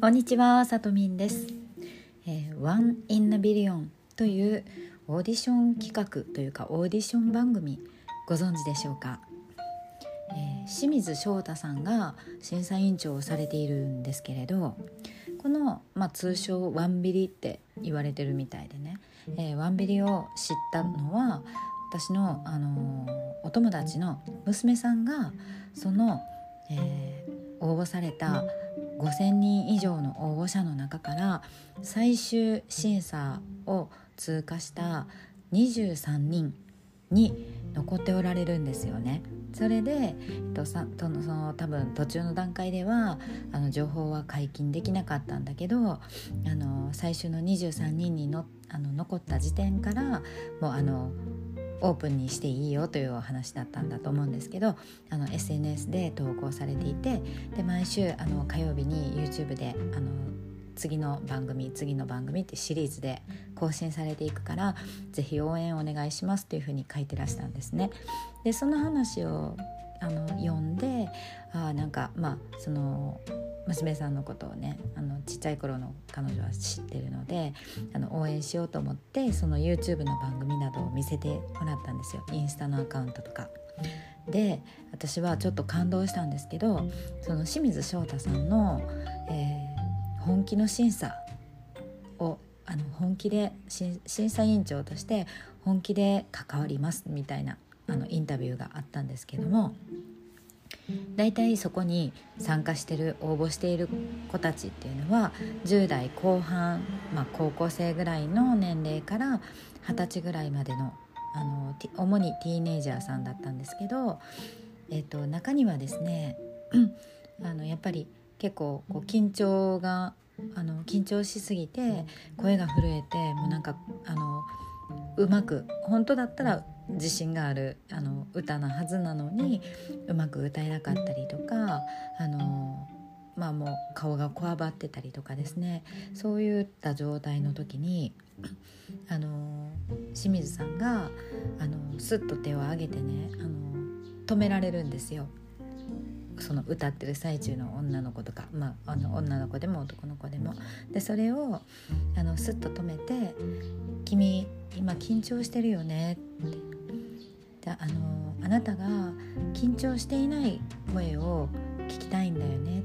こんにちは、さとみんです。えー、One in a Billion というオーディション企画というかオーディション番組ご存知でしょうか、えー、清水翔太さんが審査委員長をされているんですけれどこの、まあ、通称ワンビリって言われてるみたいでね、えー、ワンビリを知ったのは私の、あのー、お友達の娘さんがその、えー、応募された5,000人以上の応募者の中から最終審査を通過した23人に残っておられるんですよね。それで、えっと、さとのその多分途中の段階ではあの情報は解禁できなかったんだけどあの最終の23人にのあの残った時点からもうあのオープンにしていいよというお話だったんだと思うんですけどあの SNS で投稿されていてで毎週あの火曜日に YouTube であの次の番組次の番組ってシリーズで更新されていくから是非応援お願いしますというふうに書いてらしたんですね。でその話をあの読んであなんかまあその娘さんのことをねあのちっちゃい頃の彼女は知ってるのであの応援しようと思ってその YouTube の番組などを見せてもらったんですよインスタのアカウントとか。で私はちょっと感動したんですけどその清水翔太さんの、えー、本気の審査をあの本気で審査委員長として本気で関わりますみたいなあのインタビューがあったんですけども大体そこに参加してる応募している子たちっていうのは10代後半、まあ、高校生ぐらいの年齢から二十歳ぐらいまでのあの主にティーネイジャーさんだったんですけど、えーと、中にはですね あのやっぱり結構こう緊張があの緊張しすぎて声が震えてもうなんかあのうまく本当だったら自信があるあの歌なはずなのにうまく歌えなかったりとかあのまあもう顔がこわばってたりとかですねそういった状態の時にあの清水さんがあのスッと手を挙げてねあの止められるんですよ。その歌ってる最中の女の子とか、まあ、あの女の子でも男の子でもでそれをあのスッと止めて「君今緊張してるよね」ってであのあなたが緊張していない声を聞きたいんだよね。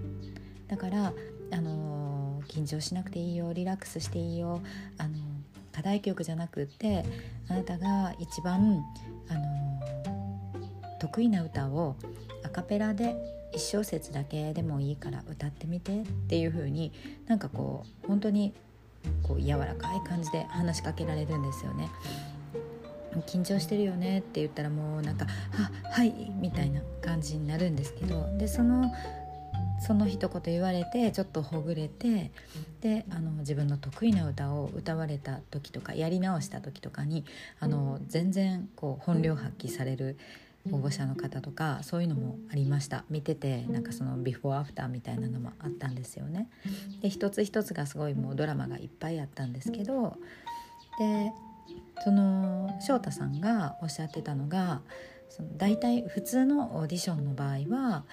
だからあの緊張しなくていいよ。リラックスしていいよ。あの課題曲じゃなくってあなたが一番あの得意な歌をアカペラで1小節だけでもいいから歌ってみてっていう風になんかこう本当にこう柔らかい感じで話しかけられるんですよね。緊張してるよねって言ったらもうなんか「ははい」みたいな感じになるんですけどでそのその一言言われてちょっとほぐれてであの自分の得意な歌を歌われた時とかやり直した時とかにあの全然こう本領発揮される保護者の方とかそういうのもありました見ててなんかそのビフォーアフターみたいなのもあったんですよね。で一つ一つがすごいもうドラマがいっぱいあったんですけどでその翔太さんがおっしゃってたのがその大体普通のオーディションの場合は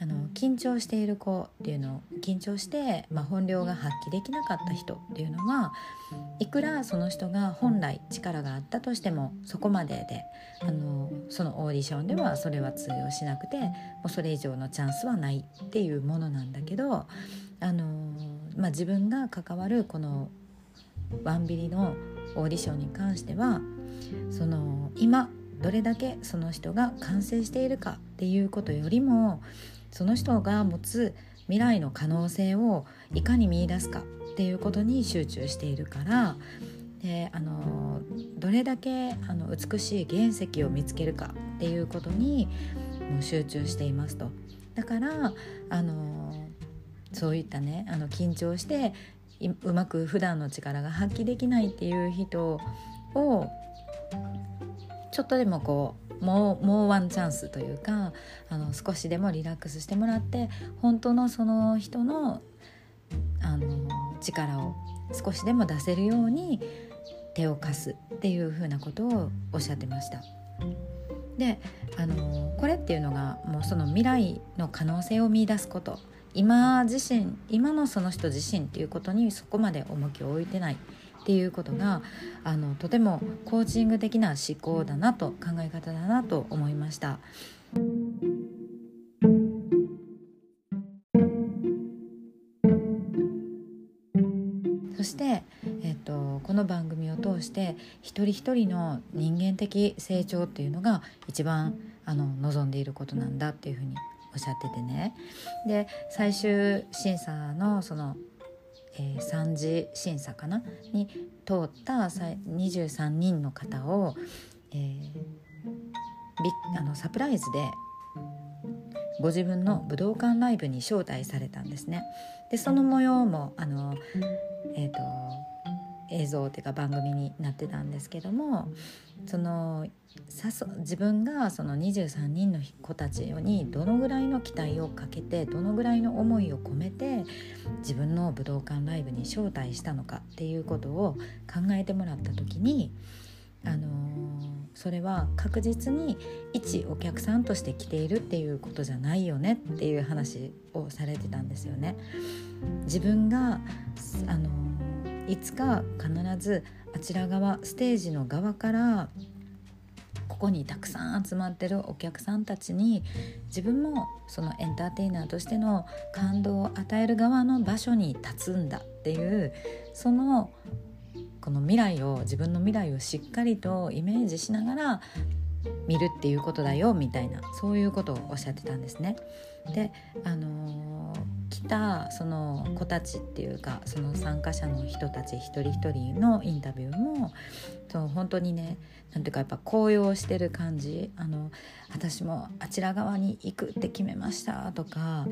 あの緊張している子っていうのを緊張して、まあ、本領が発揮できなかった人っていうのはいくらその人が本来力があったとしてもそこまでであのそのオーディションではそれは通用しなくてもうそれ以上のチャンスはないっていうものなんだけどあの、まあ、自分が関わるこのワンビリのオーディションに関してはその今どれだけその人が完成しているかっていうことよりもその人が持つ未来の可能性をいかに見いだすかっていうことに集中しているからであのどれだけあの美しい原石を見つけるかっていうことにもう集中していますと。だからあのそういったねあの緊張してうまく普段の力が発揮できないっていう人をちょっとでもこうもうもうワンチャンスというかあの少しでもリラックスしてもらって本当のその人のあの力を少しでも出せるように手を貸すっていうふうなことをおっしゃってました。であのこれっていうのがもうその未来の可能性を見いだすこと今自身今のその人自身っていうことにそこまで重きを置いてないっていうことがあのとてもコーチング的な思考だなと考え方だなと思いました。そして、えっと、この番組を通して一人一人の人間的成長っていうのが一番あの望んでいることなんだっていうふうにっしゃっててねで最終審査のその、えー、3次審査かな？に通った23人の方を、えー、あのサプライズでご自分の武道館ライブに招待されたんですね。でその模様もあの、えーと、映像っていうか番組になってたんですけどもそのさそ自分がその23人の子たちにどのぐらいの期待をかけてどのぐらいの思いを込めて自分の武道館ライブに招待したのかっていうことを考えてもらった時にあのー、それは確実に一お客さんとして来ているっていうことじゃないよねっていう話をされてたんですよね。自分があのー、いつか必ずあちら側ステージの側からここにたくさん集まってるお客さんたちに自分もそのエンターテイナーとしての感動を与える側の場所に立つんだっていうそのこの未来を自分の未来をしっかりとイメージしながら見るっていうことだよみたいなそういうことをおっしゃってたんですね。であのー、来たその子たちっていうかその参加者の人たち一人一人のインタビューもそう本当にねなんていうかやっぱ高揚してる感じあの私もあちら側に行くって決めましたとか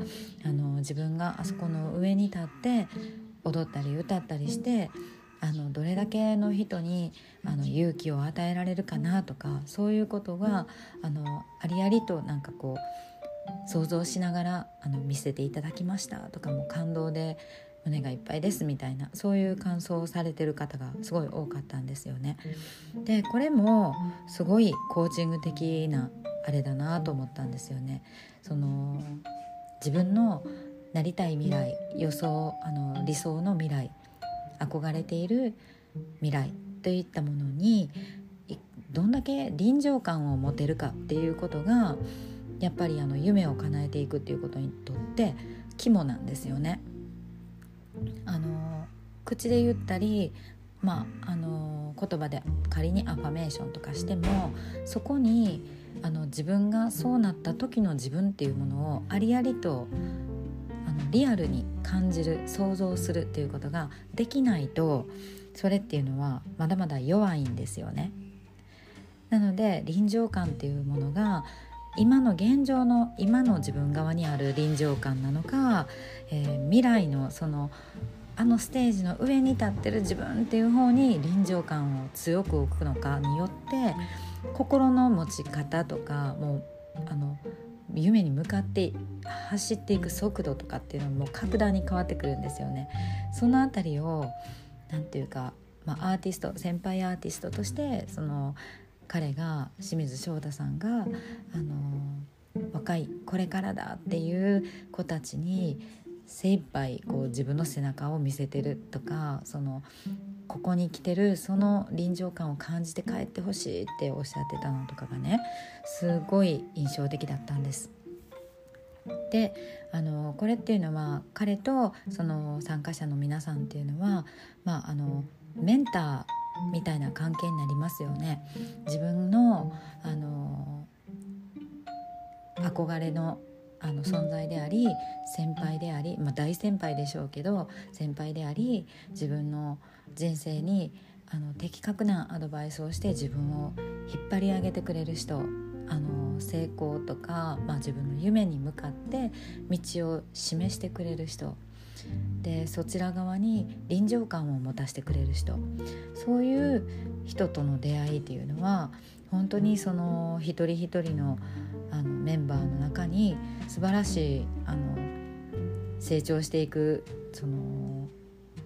あの自分があそこの上に立って踊ったり歌ったりしてあのどれだけの人にあの勇気を与えられるかなとかそういうことがあのありありとなんかこう想像しながらあの見せていただきましたとかも感動で胸がいっぱいですみたいなそういう感想をされてる方がすごい多かったんですよね。でこれもすごいコーチング的なあれだなと思ったんですよね。その自分のなりたい未来予想あの理想の未来憧れている未来といったものにどんだけ臨場感を持てるかっていうことがやっぱりあの夢を叶えていくっていうことにとって肝なんですよね。あの口で言ったり、まあ、あの言葉で仮にアファメーションとかしてもそこにあの自分がそうなった時の自分っていうものをありありとリアルに感じる想像するっていうことができないとそれっていうのはまだまだ弱いんですよね。なので臨場感っていうものが今の現状の今の自分側にある臨場感なのか、えー、未来のそのあのステージの上に立ってる自分っていう方に臨場感を強く置くのかによって心の持ち方とかもうあの夢に向かって走っていく速度とかっていうのも格段に変わってくるんですよね。そのあたりをなんていうか、まあ、アーティスト先輩アーティストとしてその彼が清水翔太さんがあの若いこれからだっていう子たちに精一杯こう自分の背中を見せてるとかそのここに来てるその臨場感を感じて帰ってほしいっておっしゃってたのとかがねすごい印象的だったんです。であのこれっていうのは彼とその参加者の皆さんっていうのは、まあ、あのメンターみたいな関係になりますよね。自分のあの憧れのあの存在であり先輩であり、まあ、大先輩でしょうけど先輩であり自分の人生にあの的確なアドバイスをして自分を引っ張り上げてくれる人あの成功とか、まあ、自分の夢に向かって道を示してくれる人でそちら側に臨場感を持たせてくれる人。そういう人との出会いっていうのは本当にその一人一人のあのメンバーの中に素晴らしいあの成長していくその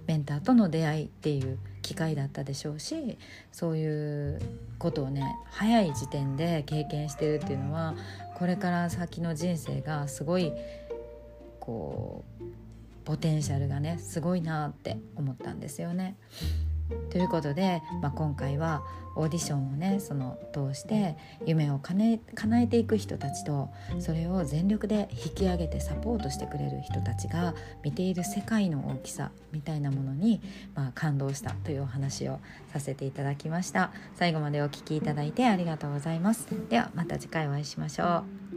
メンターとの出会いっていう機会だったでしょうしそういうことをね早い時点で経験してるっていうのはこれから先の人生がすごいここうポテンシャルがねすごいなって思ったんですよね。ということで、まあ、今回はオーディションをねその通して夢をかね叶えていく人たちとそれを全力で引き上げてサポートしてくれる人たちが見ている世界の大きさみたいなものに、まあ、感動したというお話をさせていただきました。最後までお聴きいただいてありがとうございます。ではまた次回お会いしましょう。